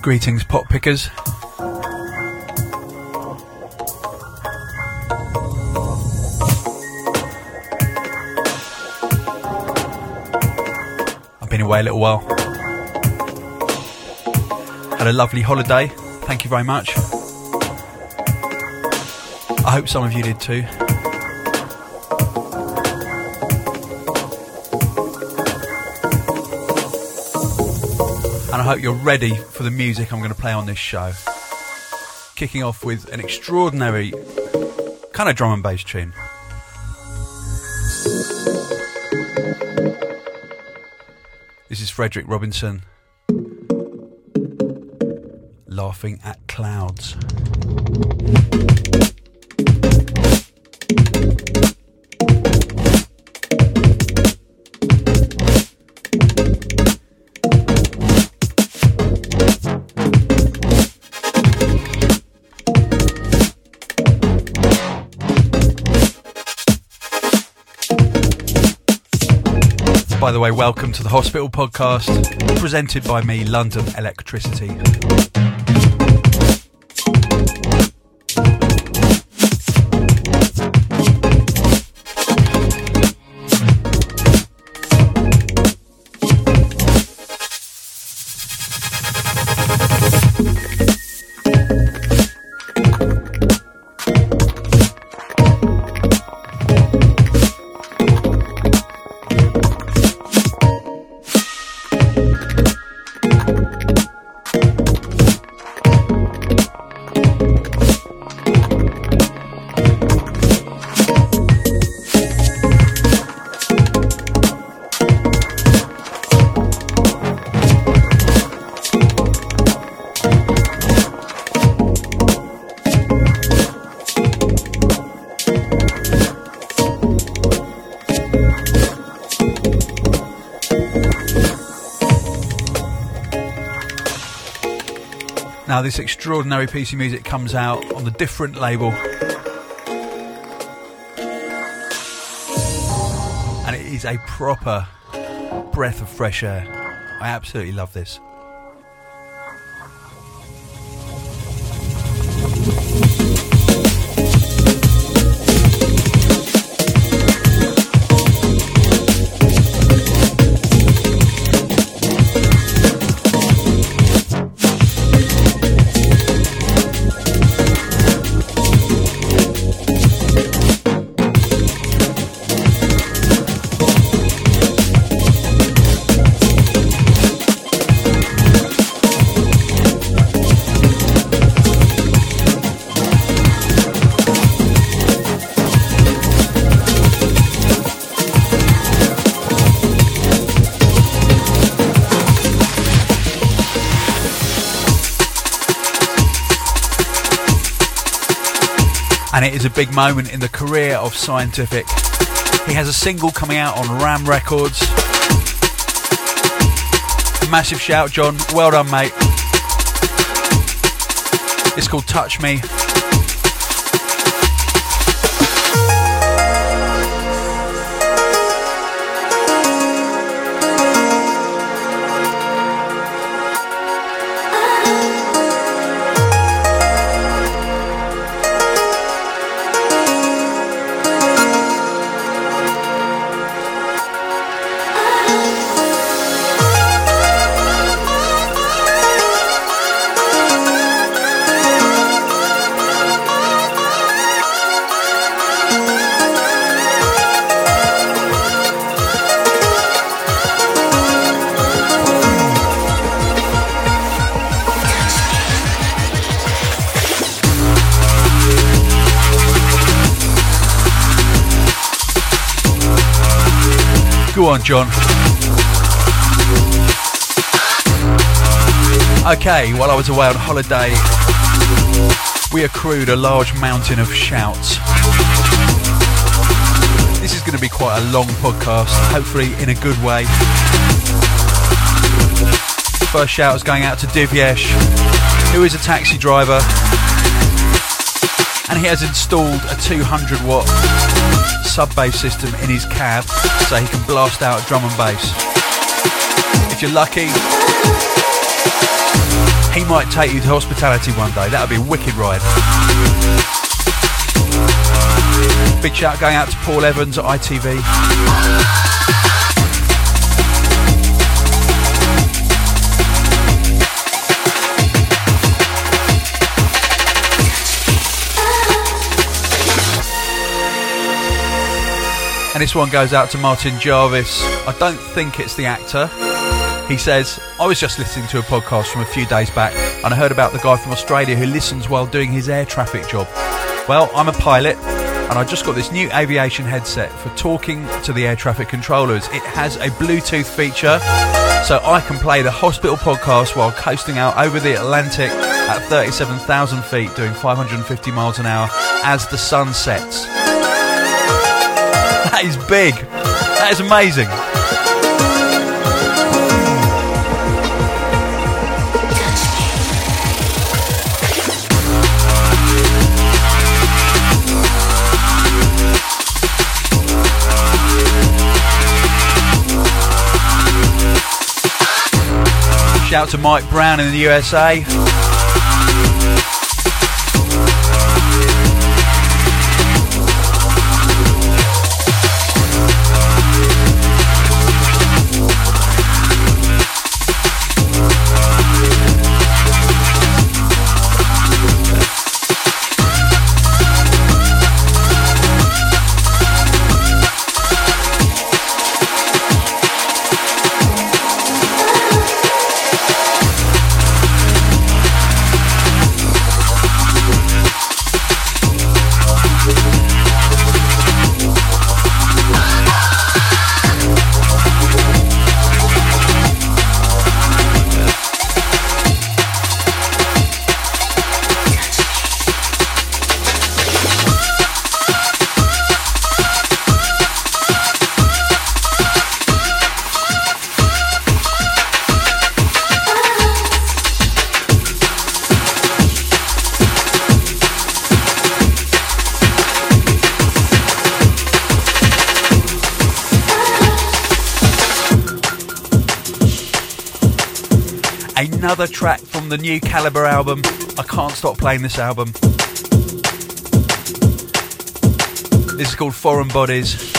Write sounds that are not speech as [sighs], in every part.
Greetings, pot pickers. I've been away a little while. Had a lovely holiday. Thank you very much. I hope some of you did too. Hope you're ready for the music I'm going to play on this show. Kicking off with an extraordinary kind of drum and bass tune. This is Frederic Robinson laughing at clouds. The way, welcome to the Hospital Podcast, presented by me, London Electricity. This extraordinary piece of music comes out on the different label. And it is a proper breath of fresh air. I absolutely love this. Big moment in the career of Scientific. He has a single coming out on Ram Records. Massive shout, John. Well done, mate. It's called Touch Me. John. Okay, while I was away on holiday, we accrued a large mountain of shouts. This is going to be quite a long podcast, hopefully in a good way. First shout is going out to Divyesh, who is a taxi driver, and he has installed a 200 watt sub bass system in his cab so he can blast out drum and bass. If you're lucky, He might take you to hospitality one day. That would be a wicked ride. Big shout going out to Paul Evans at ITV. And this one goes out to Martin Jarvis. I don't think it's the actor. He says, I was just listening to a podcast from a few days back and I heard about the guy from Australia who listens while doing his air traffic job. Well, I'm a pilot and I just got this new aviation headset for talking to the air traffic controllers. It has a Bluetooth feature so I can play the hospital podcast while coasting out over the Atlantic at 37,000 feet doing 550 miles an hour as the sun sets. That is big. That is amazing. Shout to Mike Brown in the USA. Another track from the new Calibre album. I can't stop playing this album. This is called Foreign Bodies.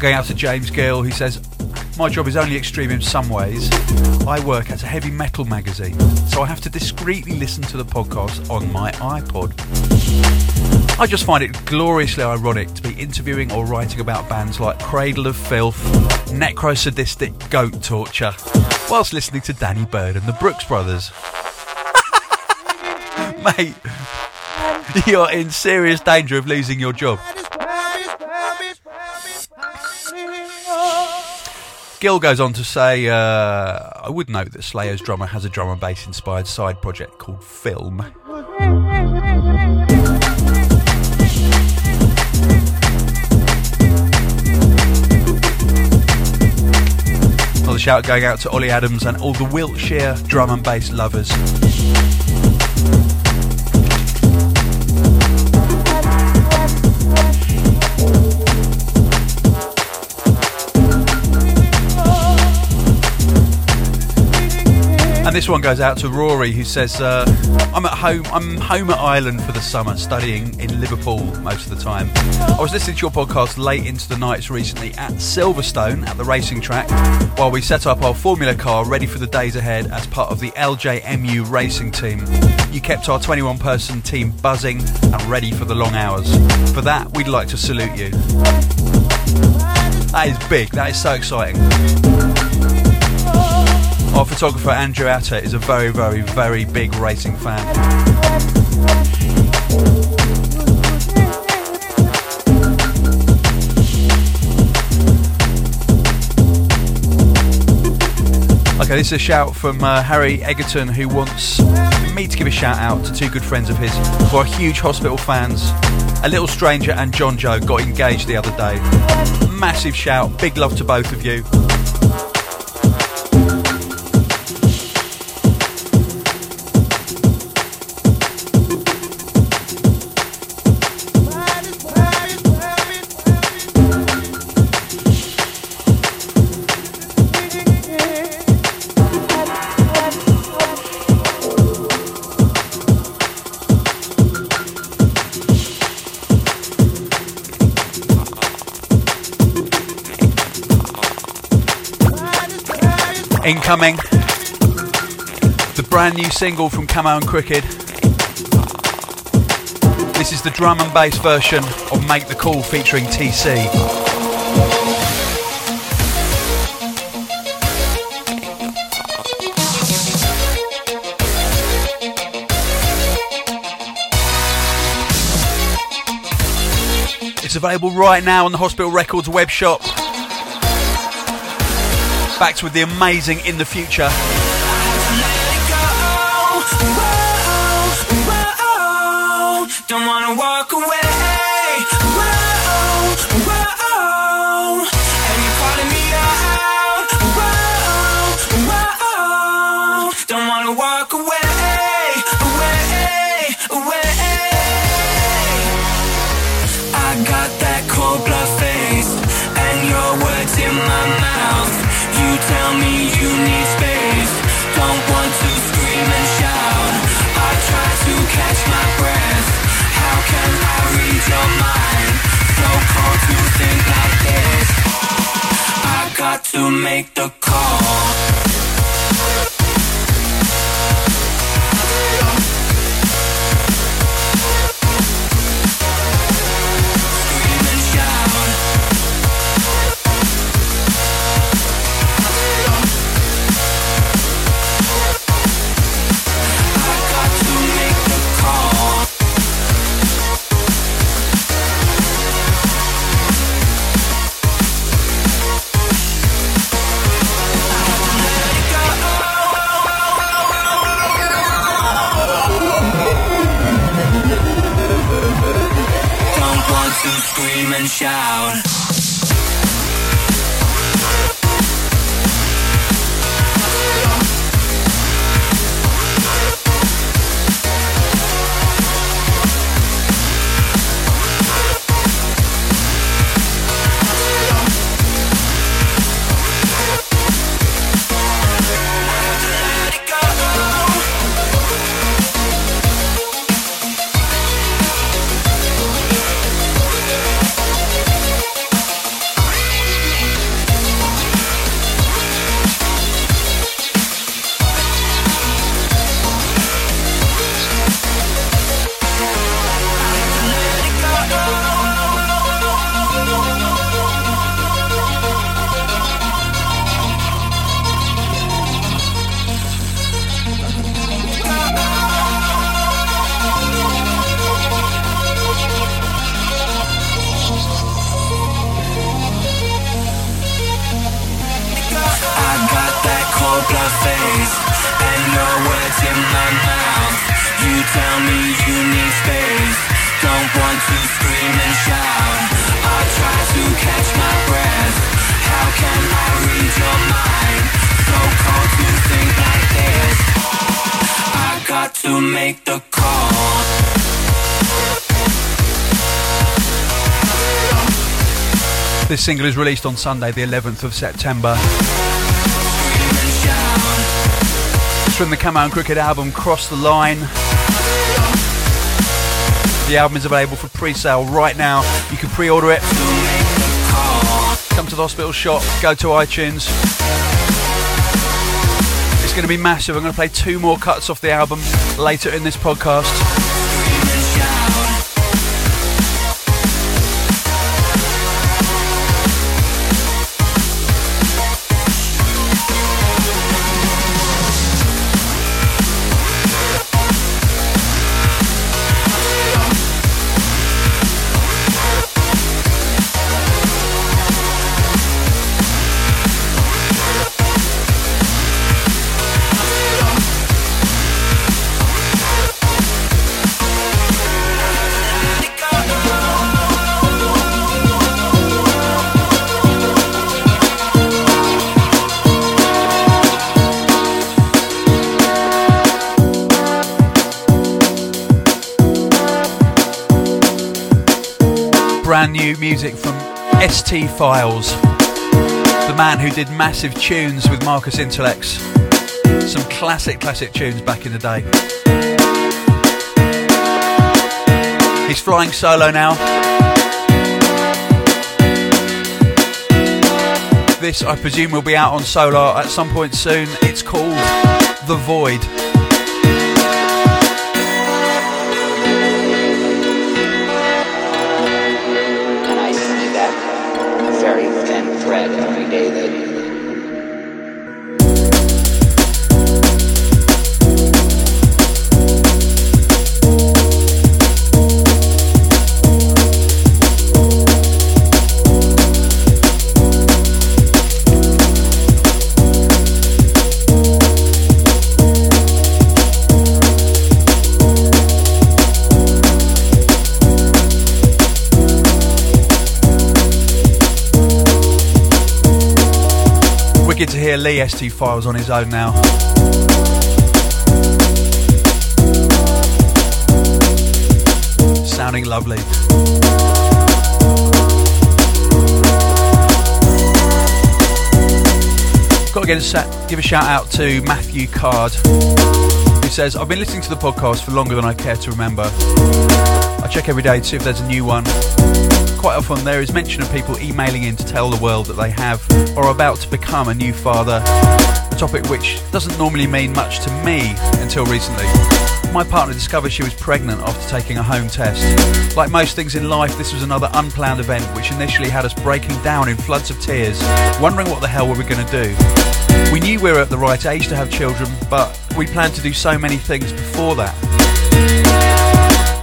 Going out to James Gill, who says, My job is only extreme in some ways. I work at a heavy metal magazine, so I have to discreetly listen to the podcast on my iPod. I just find it gloriously ironic to be interviewing or writing about bands like Cradle of Filth, Necrosadistic Goat Torture, whilst listening to Danny Byrd and the Brookes Brothers. [laughs] Mate, you're in serious danger of losing your job. Gill goes on to say, uh, I would note that Slayer's drummer has a drum and bass inspired side project called Philm. Another shout going out to Ollie Adams and all the Wiltshire drum and bass lovers. And this one goes out to Rory, who says, uh, "I'm at home. I'm home at Ireland for the summer, studying in Liverpool most of the time. I was listening to your podcast late into the nights recently at Silverstone at the racing track, while we set up our Formula car ready for the days ahead as part of the LJMU racing team. You kept our 21-person team buzzing and ready for the long hours. For that, we'd like to salute you. That is big. That is so exciting." Our photographer Andrew Atta is a very, very, very big racing fan. Okay, this is a shout from uh, Harry Egerton who wants me to give a shout out to two good friends of his who are huge hospital fans. A Little Stranger and John Joe got engaged the other day. Massive shout, big love to both of you. Incoming. The brand new single from Camo and Krooked. This is the drum and bass version of Make the Call featuring TC. It's available right now on the Hospital Records web shop. Backed with the amazing In the Future. To make the call. Make the call. This single is released on Sunday, the 11th of September. It's from the Camo and Krooked album Cross the Line. The album is available for pre-sale right now. You can it. Make the call. Come to the hospital shop, go to iTunes. It's going to be massive. I'm going to play two more cuts off the album later in this podcast. Brand new music from ST Files, the man who did massive tunes with Marcus Intalex. Some classic, classic tunes back in the day. He's flying solo now. This, I presume, will be out on Soul:r at some point soon. It's called The Void. Wicked to hear Lee ST Files on his own now. Sounding lovely. Got to get a sa- give a shout out to Matthew Card, who says, I've been listening to the podcast for longer than I care to remember. I check every day to see if there's a new one. Quite often there is mention of people emailing in to tell the world that they have or are about to become a new father, a topic which doesn't normally mean much to me until recently. My partner discovered she was pregnant after taking a home test. Like most things in life, this was another unplanned event which initially had us breaking down in floods of tears, wondering what the hell were we going to do. We knew we were at the right age to have children, but we planned to do so many things before that.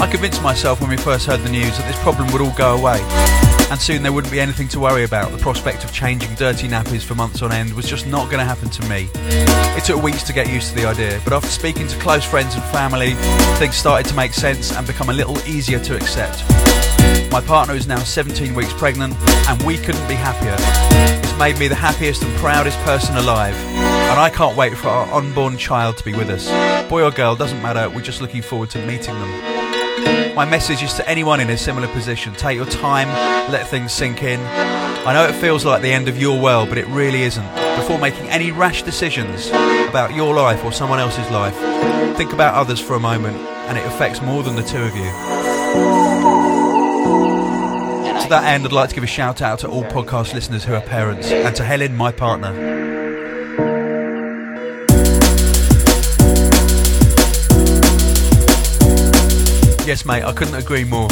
I convinced myself when we first heard the news that this problem would all go away, and soon there wouldn't be anything to worry about. The prospect of changing dirty nappies for months on end was just not going to happen to me. It took weeks to get used to the idea, but after speaking to close friends and family, things started to make sense and become a little easier to accept. My partner is now 17 weeks pregnant, and we couldn't be happier. It's made me the happiest and proudest person alive, and I can't wait for our unborn child to be with us. Boy or girl, doesn't matter, we're just looking forward to meeting them. My message is to anyone in a similar position take your time, let things sink in. I know it feels like the end of your world, but it really isn't. Before making any rash decisions about your life or someone else's life, think about others for a moment, and it affects more than the two of you. To that end, I'd like to give a shout out to all podcast listeners who are parents, and to Helen, my partner. Yes, mate, I couldn't agree more.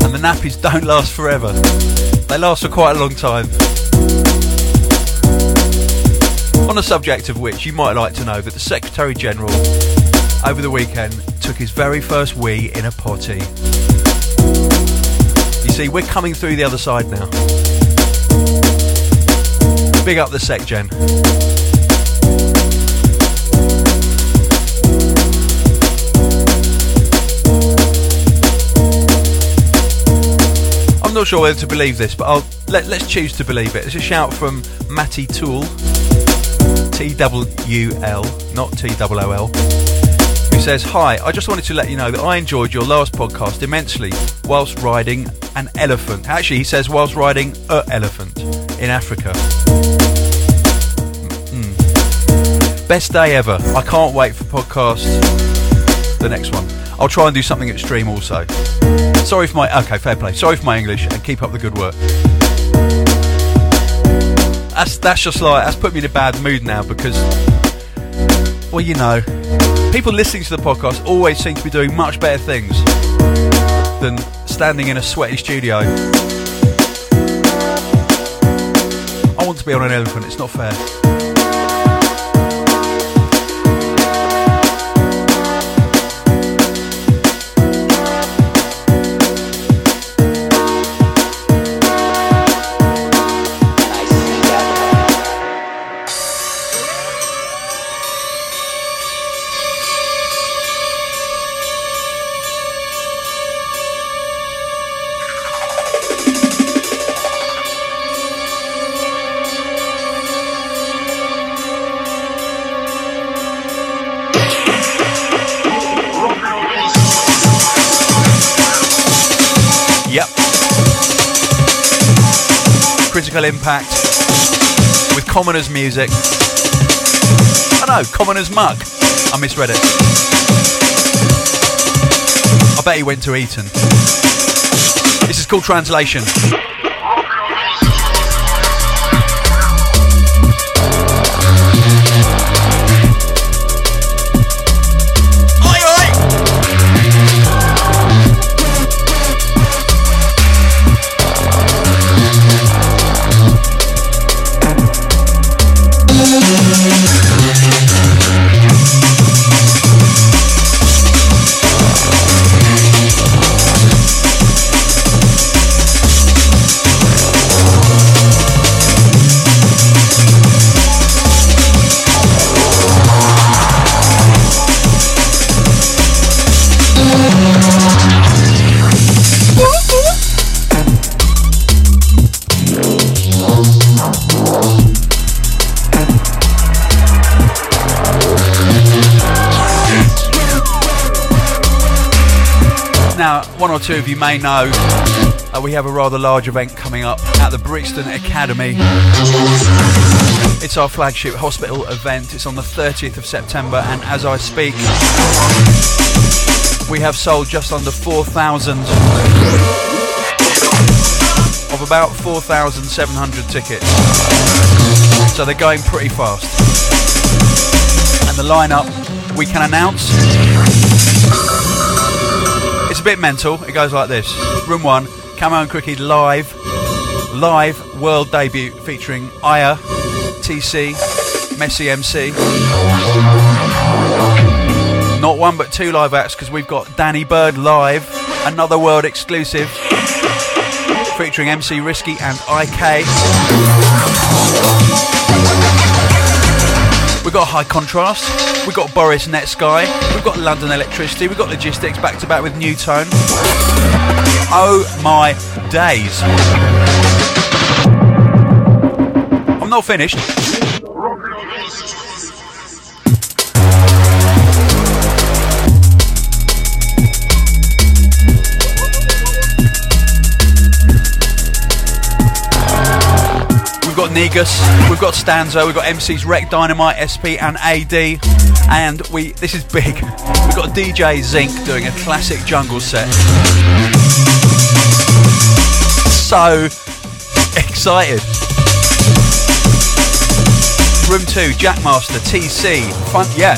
And the nappies don't last forever, they last for quite a long time. On the subject of which, you might like to know that the Secretary General over the weekend took his very first wee in a potty. You see, we're coming through the other side now. Big up the Sec Gen. I'm not sure whether to believe this, but I'll let, let's choose to believe it. It's a shout from Matty Tool, T W L, not T O O L. Who says, Hi, I just wanted to let you know that I enjoyed your last podcast immensely whilst riding an elephant. Actually, he says, whilst riding a elephant in Africa. Mm. Best day ever. I can't wait for podcast. The next one. I'll try and do something extreme also. Sorry for my. Okay, fair play. Sorry for my English and keep up the good work. That's, that's just like. That's put me in a bad mood now because. Well, you know. People listening to the podcast always seem to be doing much better things than standing in a sweaty studio. I want to be on an elephant, it's not fair. Impact with Commoner's music. I know, Commoner's Muck. I misread it. I bet he went to Eton. This is called Translation. Two of you may know uh, we have a rather large event coming up at the Brixton Academy. It's our flagship hospital event. It's on the 30th of September, and as I speak, we have sold just under 4,000 of about 4,700 tickets. So they're going pretty fast. And the lineup we can announce a bit mental. It goes like this: Room one, Camo and Krooked live, live world debut featuring Aya, TC, Messy MC. Not one but two live acts because we've got Danny Byrd live, another world exclusive featuring MC Risky and IK. We've got High Contrast, we've got Boris Netsky, we've got London Electricity, we've got Logistics back to back with Nu:Tone. Oh my days. I'm not finished. Negus, we've got Stanzo, we've got MC's Wreck Dynamite, SP and AD, and we this is big. We've got DJ Zinc doing a classic jungle set. So excited. Room 2, Jackmaster, TC, Fun yeah.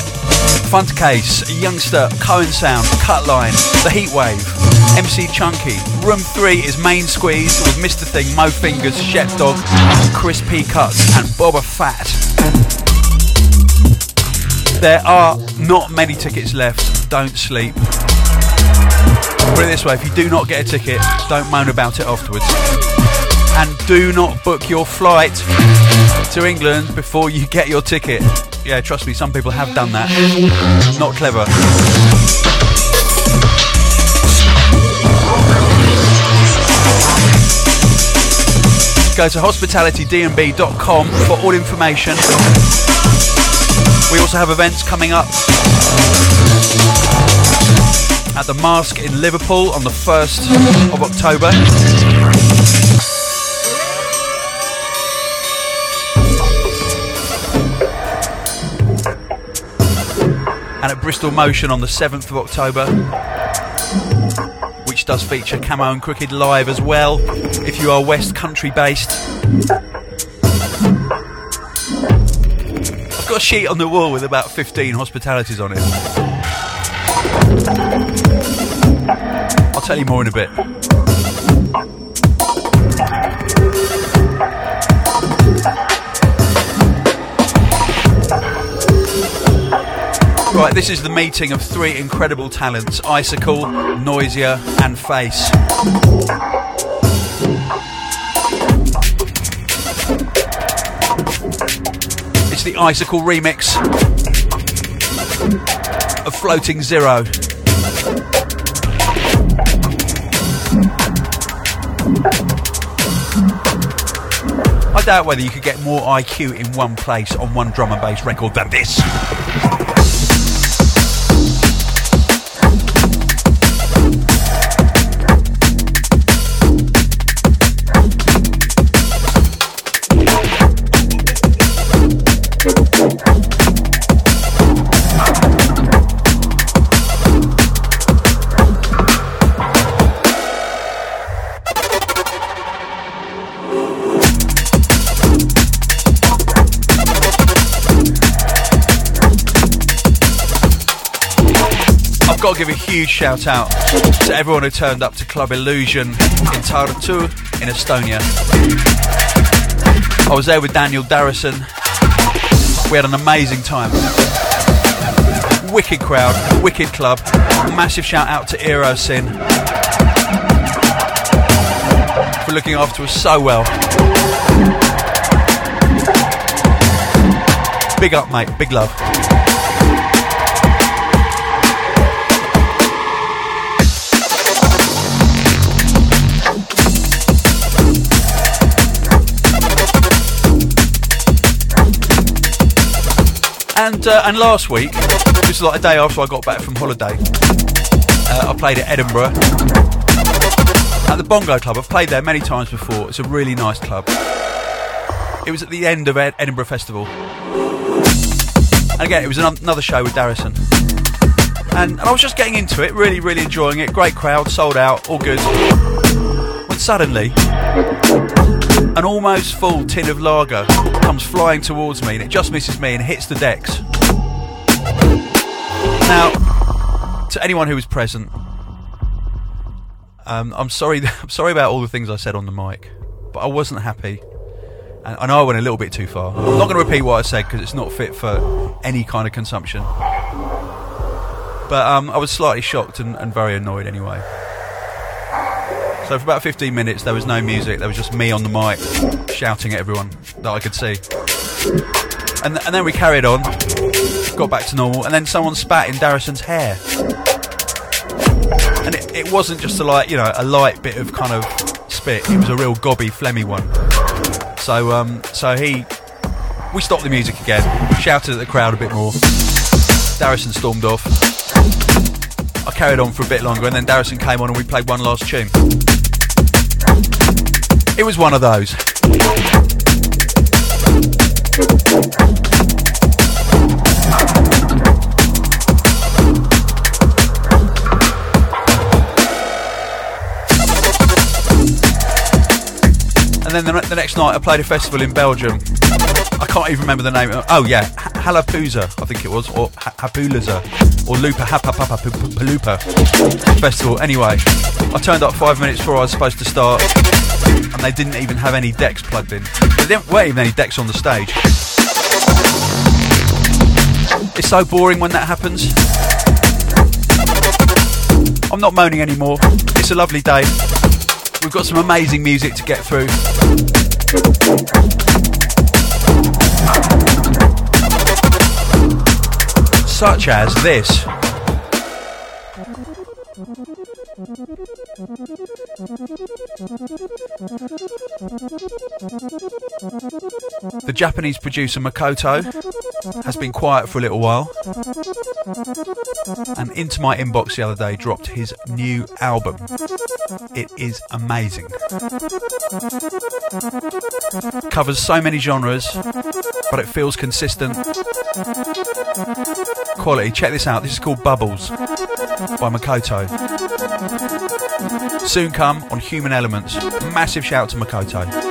Fun Case, Youngster, Cohen Sound, Cutline, The Heatwave, MC Chunky. Room 3 is Main Squeeze with Mr. Thing, Mo Fingers, Shep Dog, Chris P. Cuts, and Boba Fat. There are not many tickets left. Don't sleep. Put it this way if you do not get a ticket, don't moan about it afterwards. And do not book your flight to England before you get your ticket. Yeah, trust me, some people have done that. Not clever. Go to hospitalitydnb.com for all information. We also have events coming up at the Masque in Liverpool on the 1st of October. And at Bristol Motion on the 7th of October, does feature Camo and Krooked live as well, if you are West Country based. I've got a sheet on the wall with about 15 hospitalities on it. I'll tell you more in a bit. Right, this is the meeting of three incredible talents Icicle, Noisia, and Phace. It's the Icicle remix of Floating Zero. I doubt whether you could get more IQ in one place on one drum and bass record than this. Got to give a huge shout out to everyone who turned up to Club Illusion in Tartu in Estonia. I was there with Daniel Darrison. We had an amazing time. Wicked crowd, wicked club. Massive shout out to Erosin for looking after us so well. Big up, mate. Big love. And uh, and last week, just like a day after I got back from holiday, uh, I played at Edinburgh at the Bongo Club. I've played there many times before. It's a really nice club. It was at the end of Ed- Edinburgh Festival, and again, it was an- another show with Darrison. And, and I was just getting into it, really, really enjoying it. Great crowd, sold out, all good. When suddenly, an almost full tin of lager comes flying towards me and it just misses me and hits the decks. Now, to anyone who was present, um, I'm sorry. [laughs] I'm sorry about all the things I said on the mic, but I wasn't happy, and I know I went a little bit too far. I'm not going to repeat what I said because it's not fit for any kind of consumption. But um, I was slightly shocked and, and very annoyed anyway. So for about 15 minutes, there was no music. There was just me on the mic shouting at everyone that I could see. And, and then we carried on, got back to normal, and then someone spat in Darrison's hair. And it, it wasn't just a light, you know, a light bit of kind of spit. It was a real gobby, phlegmy one. So, um, so he, we stopped the music again, shouted at the crowd a bit more. Darrison stormed off. I carried on for a bit longer, and then Darrison came on, and we played one last tune. It was one of those. And then the, next night, I played a festival in Belgium. I can't even remember the name. Oh yeah, Halapuza, I think it was, or Hapulaza, or Lupa Hapapapalupa festival. Anyway, I turned up five minutes before I was supposed to start, and they didn't even have any decks plugged in. There didn't- weren't even any decks on the stage. It's so boring when that happens. I'm not moaning anymore. It's a lovely day. We've got some amazing music to get through. Such as this. Japanese producer Makoto has been quiet for a little while. And into my inbox the other day dropped his new album. It is amazing. Covers so many genres, but it feels consistent. Quality. Check this out. This is called Bubbles by Makoto. Soon come on Human Elements. Massive shout to Makoto.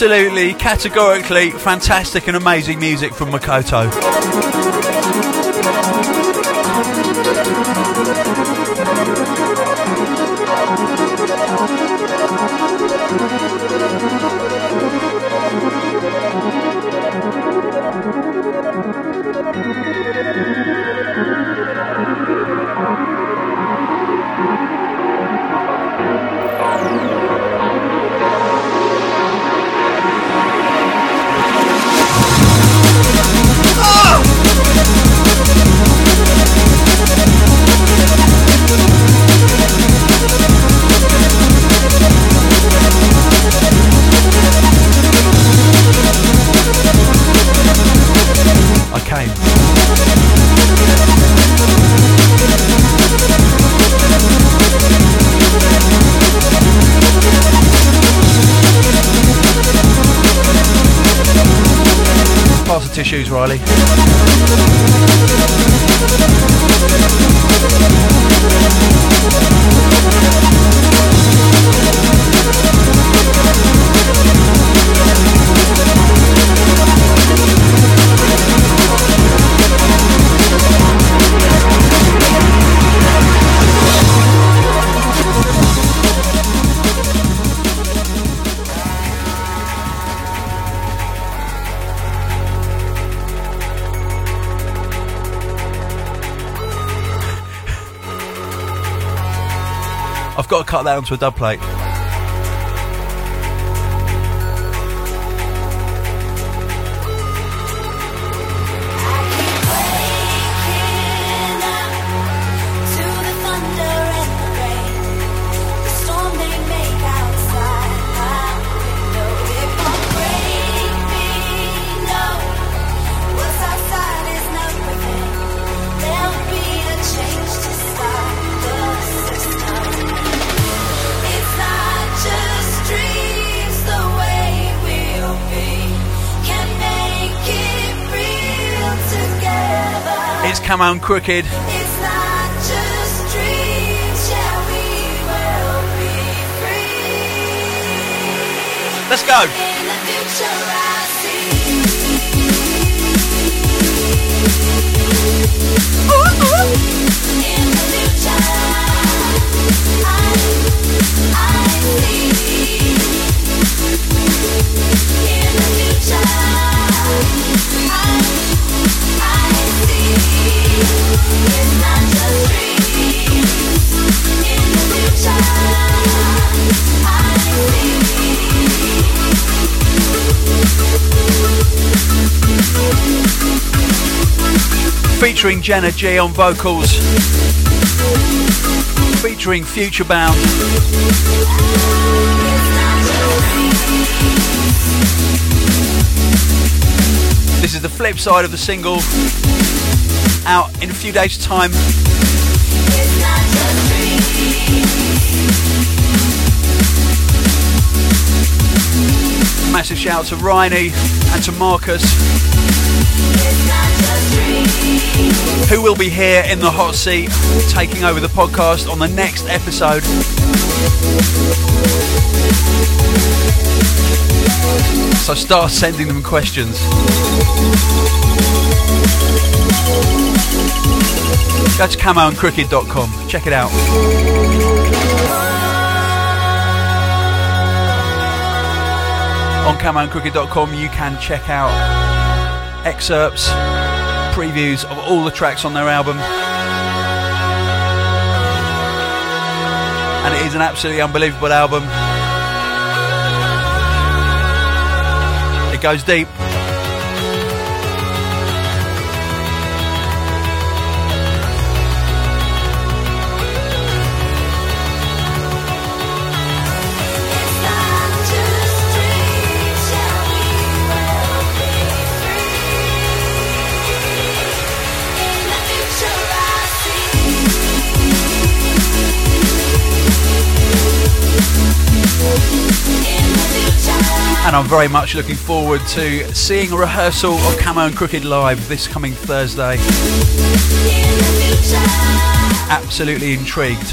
Absolutely, categorically fantastic and amazing music from Makoto. Tissues, Riley. That onto a dub plate. It's Camo and Krooked. It's not just dreams, yeah, we will be free. Let's go. In the future I see. In the future I I see. Featuring Jenna G on vocals. Featuring Future Bound. This is the flip side of the single. Out in a few days' time. Massive shout out to Reini and to Markus, who will be here in the hot seat taking over the podcast on the next episode. So start sending them questions. Go to camoandkrooked.com, check it out. On camoandkrooked.com you can check out excerpts, previews of all the tracks on their album. And it is an absolutely unbelievable album. It goes deep. And I'm very much looking forward to seeing a rehearsal of Camo and Krooked live this coming Thursday. Absolutely intrigued.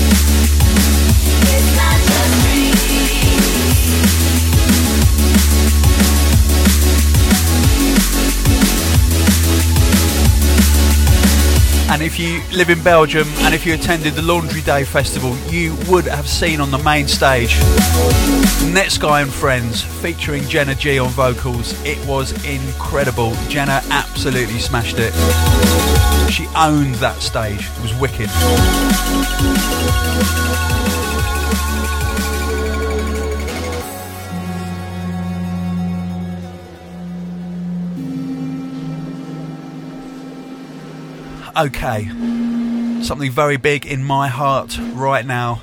And if you live in Belgium and if you attended the Laundry Day Festival, you would have seen on the main stage Netsky and Friends featuring Jenna G on vocals. It was incredible. Jenna absolutely smashed it. She owned that stage. It was wicked. Okay. Something very big in my heart right now.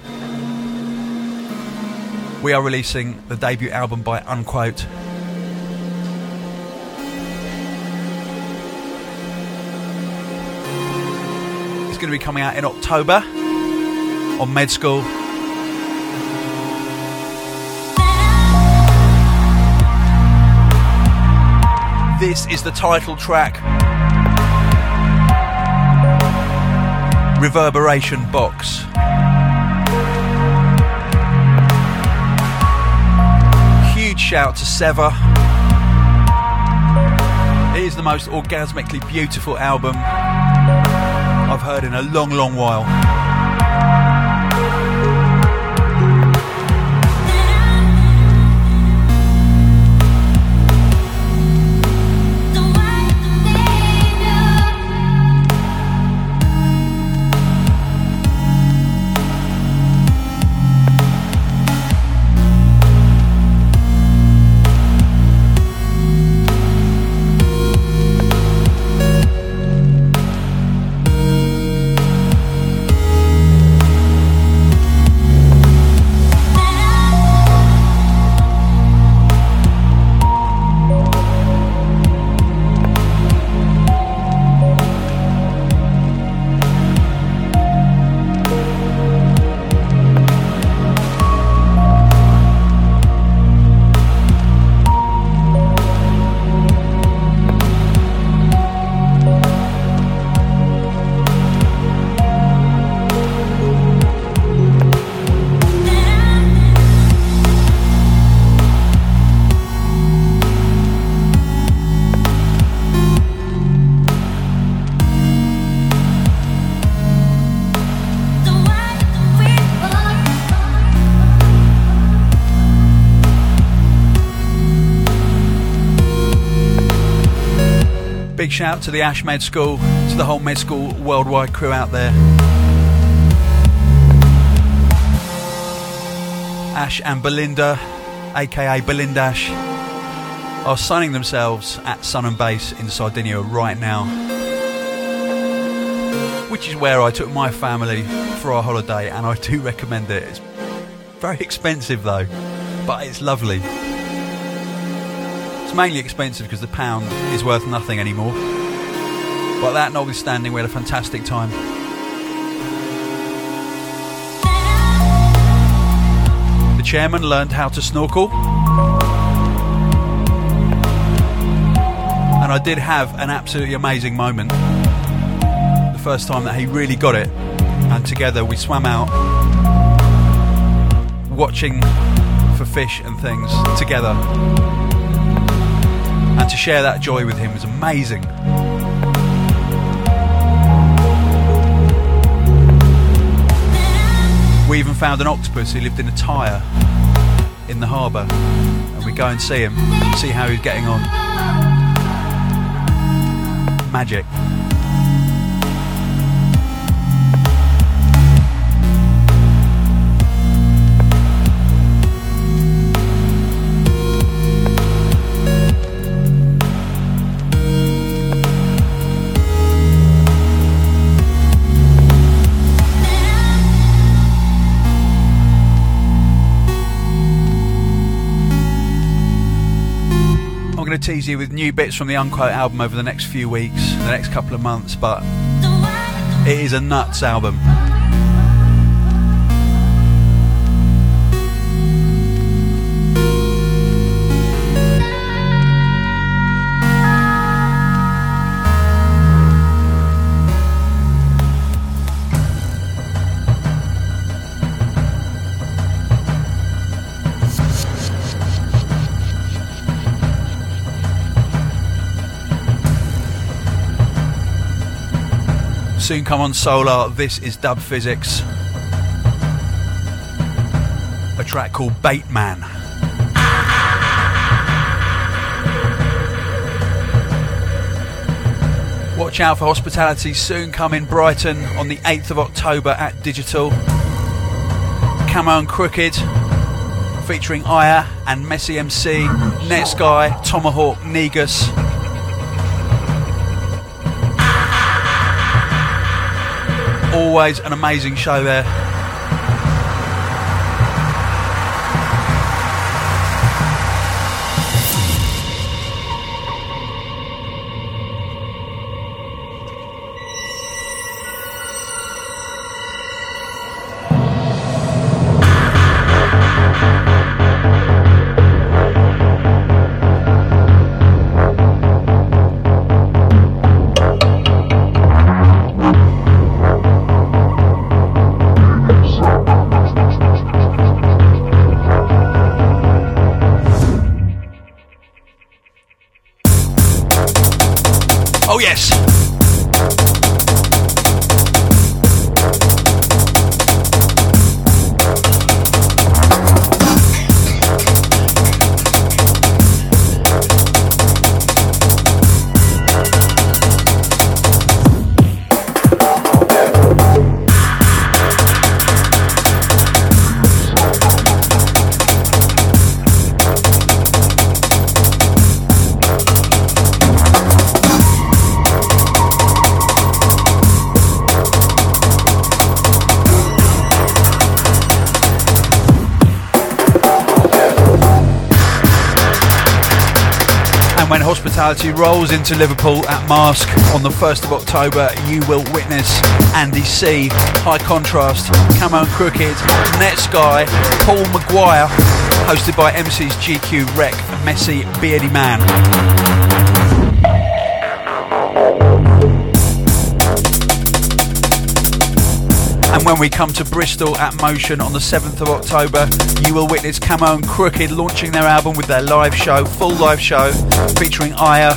We are releasing the debut album by Unquote. It's going to be coming out in October on Med School. This is the title track. Reverberation Box. Huge shout to Sever. It is the most orgasmically beautiful album I've heard in a long, long while. Big shout to the Ash Med School, to the whole Med School worldwide crew out there. Ash and Belinda, aka Belindash, are sunning themselves at Sun and Bass in Sardinia right now. Which is where I took my family for our holiday, and I do [laughs] recommend it. It's very expensive though, but it's lovely. It's mainly expensive because the pound is worth nothing anymore. But that notwithstanding, we had a fantastic time. The chairman learned how to snorkel. And I did have an absolutely amazing moment. The first time that he really got it. And together we swam out, watching for fish and things together. And to share that joy with him was amazing. We even found an octopus who lived in a tyre in the harbour. And we go and see him, see how he's getting on. Magic. Tease you with new bits from the Unquote album over the next few weeks, the next couple of months, but it is a nuts album. Soon come on Soul:r. This is Dub Phizix. A track called Baitman. Watch out for hospitality soon come in Brighton on the 8th of October at Digital. Camo and Krooked featuring Aya and Messy MC, Netsky, Tomahawk, Negus. Always an amazing show there. Rolls into Liverpool at Masque on the 1st of October, you will witness Andy C, High Contrast, Camo and Krooked, Netsky, Paul Maguire, hosted by MC's GQ Wrec, Messy Beardyman. When we come to Bristol at Motion on the 7th of October, you will witness Camo and Krooked launching their album with their live show, full live show, featuring Aya,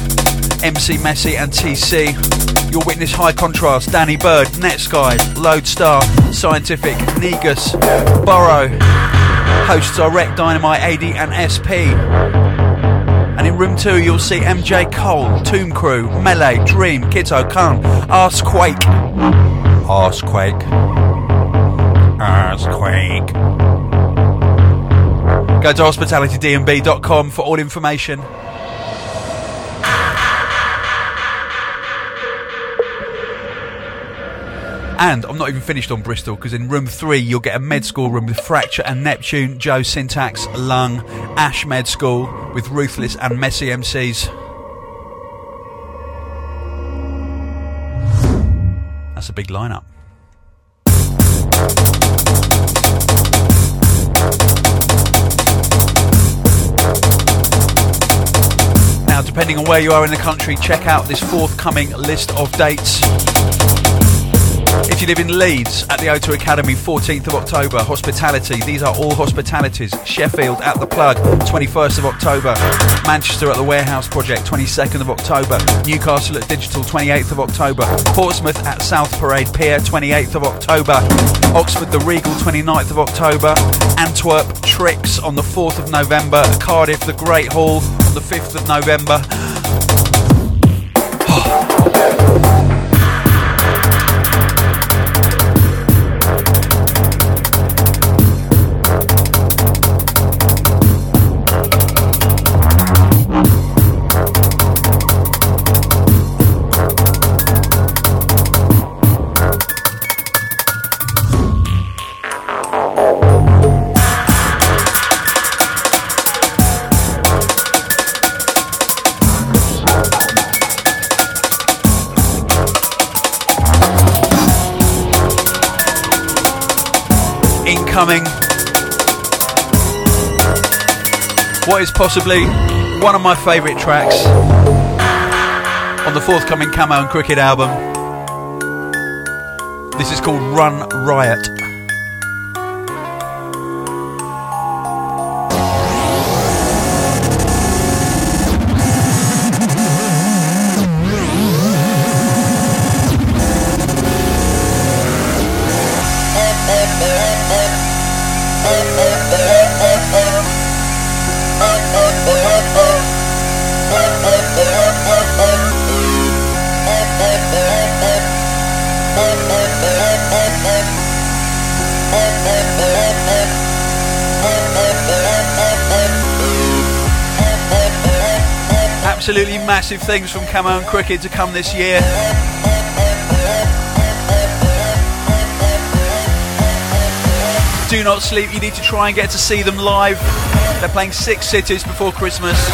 MC Messy, and TC. You'll witness High Contrast, Danny Byrd, Netsky, Lodestar, Scientific, Negus, Burrow. Hosts Wrec Dynamite, AD, and SP. And in room two, you'll see MJ Cole, Tomb Crew, Melee, Dream, Kiddo, Khan, Arsequake. Arsequake. Go to hospitalitydnb.com for all information. And I'm not even finished on Bristol because in room three you'll get a med school room with Fracture and Neptune, Joe Syntax, Lung, Ash Med School with Ruthless and Messy MCs. That's a big lineup. Depending on where you are in the country, check out this forthcoming list of dates. If you live in Leeds at the O2 Academy, 14th of October, hospitality. These are all hospitalities. Sheffield at the Plug, 21st of October. Manchester at the Warehouse Project, 22nd of October. Newcastle at Digital, 28th of October. Portsmouth at South Parade Pier, 28th of October. Oxford the Regal, 29th of October. Antwerp Trix on the 4th of November. Cardiff the Great Hall on the 5th of November. [sighs] Oh. Incoming. What is possibly one of my favourite tracks on the forthcoming Camo and Krooked album. This is called Run Riot. Massive things from and Krooked to come this year. Do not sleep, you need to try and get to see them live. They're playing six cities before Christmas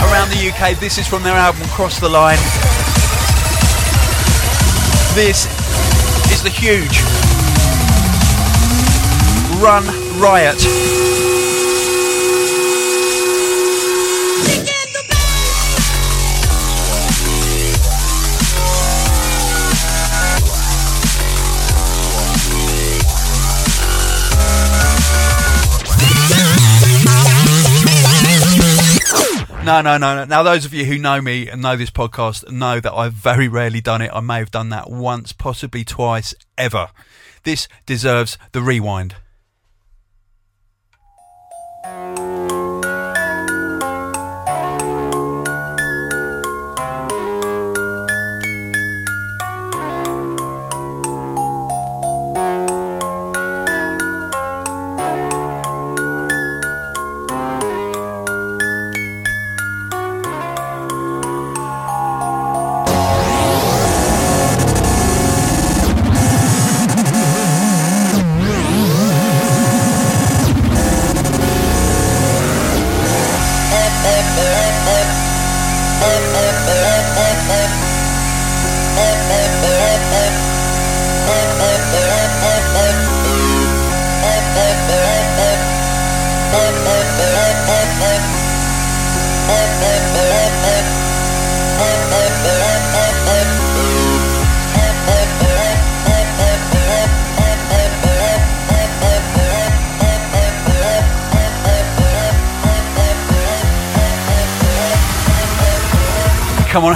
around the UK. This is from their album Cross the Line. This is the huge Run Riot. No, no, no, no. Now, those of you who know me and know this podcast know that I've very rarely done it. I may have done that once, possibly twice, ever. This deserves the rewind.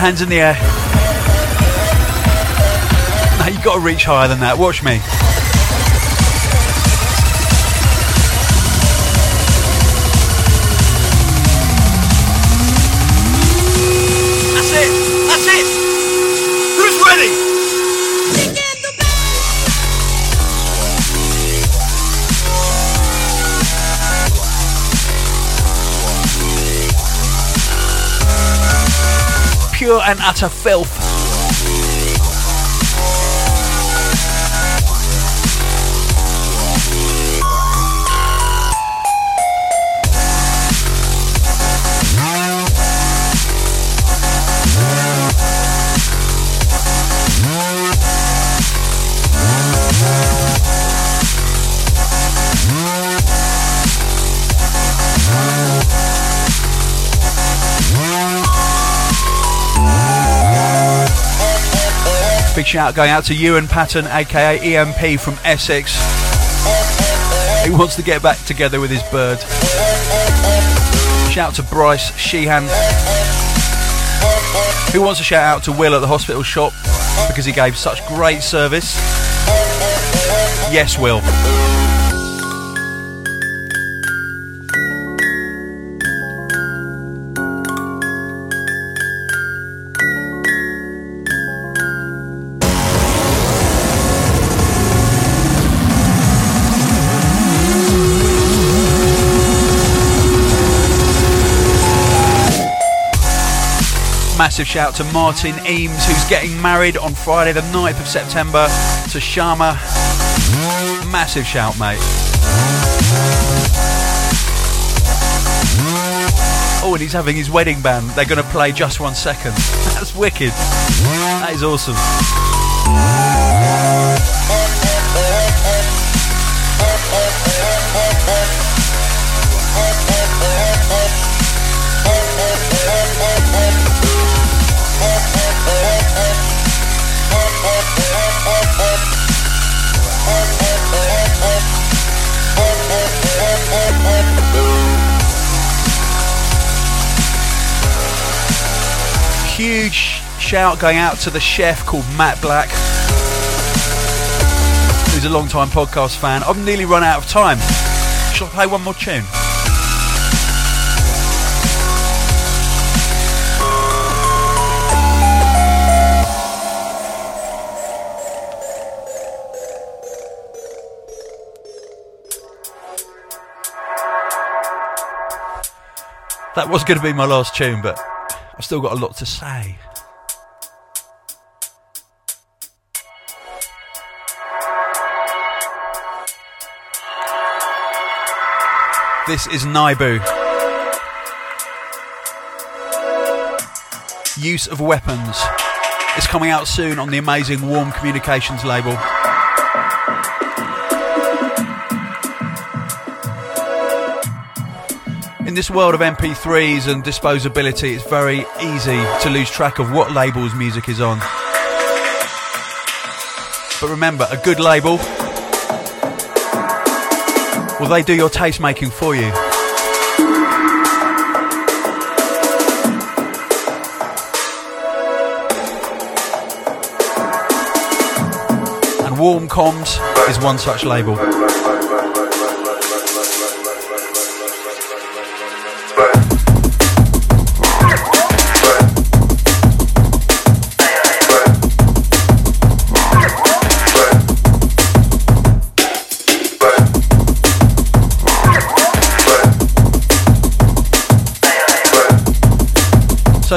Hands in the air. Now you've got to reach higher than that. Watch me. And utter filth. Big shout going out to Ewan Patton, aka EMP from Essex. He wants to get back together with his bird. Shout out to Bryce Sheehan. Who wants to shout out to Will at the hospital shop because he gave such great service? Yes, Will. Massive shout to Martin Eames, who's getting married on Friday, the 9th of September, to Sharma. Massive shout, mate. Oh, and he's having his wedding band. They're going to play just one second. [laughs] That's wicked. That is awesome. Huge shout going out to the chef called Matt Black, who's a long time podcast fan. I've nearly run out of time. Shall I play one more tune? That was going to be my last tune, but I've still got a lot to say. This is Naibu. Use of Weapons. It's coming out soon on the amazing Warm Communications label. This world of MP3s and disposability, it's very easy to lose track of what labels music is on. But remember, a good label, well, they do your taste making for you. And Warm Comms is one such label.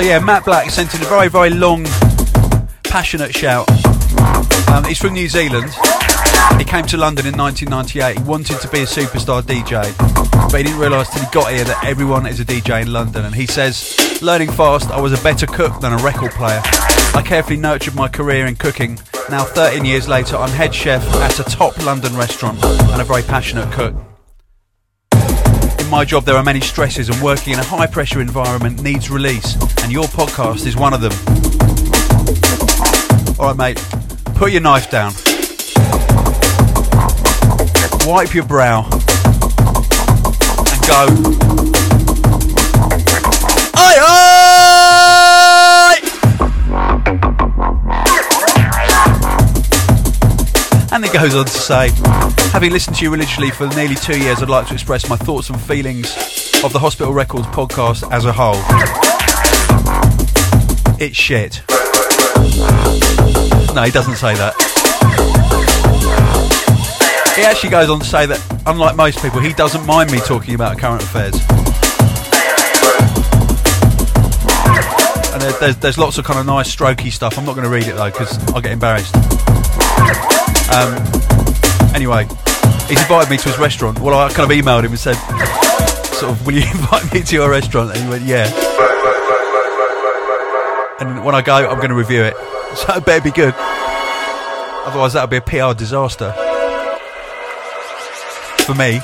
Yeah, Matt Black sent in a very, very long, passionate shout. Um, he's from New Zealand. He came to London in 1998. He wanted to be a superstar DJ, but he didn't realise till he got here that everyone is a DJ in London. And he says, learning fast, I was a better cook than a record player. I carefully nurtured my career in cooking. Now, 13 years later, I'm head chef at a top London restaurant and a very passionate cook. My job, there are many stresses, and working in a high pressure environment needs release, and your podcast is one of them. Alright, mate, put your knife down, wipe your brow, and go. Aye, aye! And it goes on to say, having listened to you religiously for nearly two years, I'd like to express my thoughts and feelings of the Hospital Records podcast as a whole. It's shit. No, he doesn't say that. He actually goes on to say that, unlike most people, he doesn't mind me talking about current affairs. And there's, there's lots of kind of nice strokey stuff. I'm not going to read it though because I'll get embarrassed. Um, anyway, he's invited me to his restaurant. Well, I kind of emailed him and said, sort of, will you [laughs] invite me to your restaurant? And he went, yeah. And when I go, I'm going to review it. [laughs] So it better be good. Otherwise, that'll be a PR disaster. For me.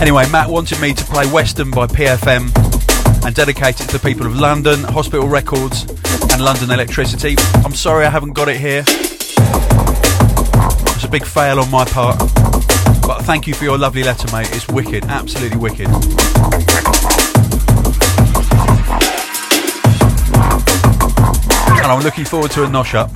Anyway, Matt wanted me to play Western by PFM and dedicate it to the people of London, Hospital Records, and London Electricity. I'm sorry I haven't got it here. It's a big fail on my part. But thank you for your lovely letter, mate. It's wicked, absolutely wicked. And I'm looking forward to a nosh up.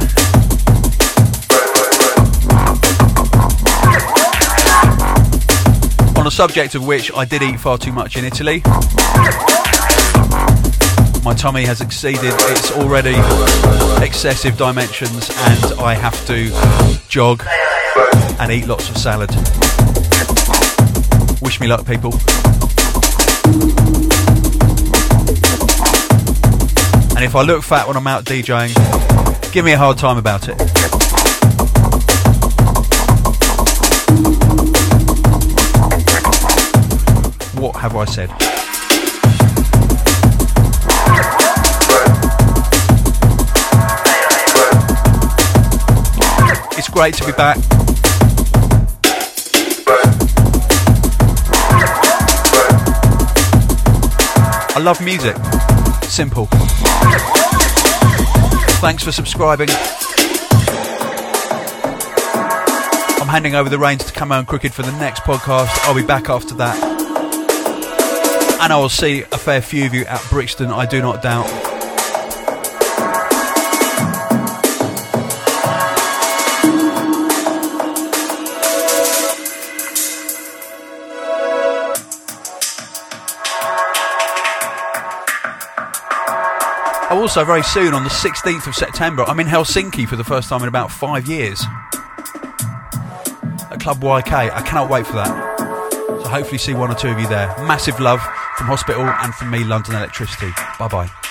Subject of which I did eat far too much in Italy. My tummy has exceeded its already excessive dimensions, and I have to jog and eat lots of salad. Wish me luck, people. And if I look fat when I'm out DJing, give me a hard time about it. What have I said? It's great to be back. I love music. Simple. Thanks for subscribing. I'm handing over the reins to Camo and Krooked for the next podcast. I'll be back after that. And I will see a fair few of you at Brixton, I do not doubt. Oh, also, very soon, on the 16th of September, I'm in Helsinki for the first time in about five years. At Club YK. I cannot wait for that. So, hopefully, see one or two of you there. Massive love from Hospital and from me, London Electricity. Bye bye.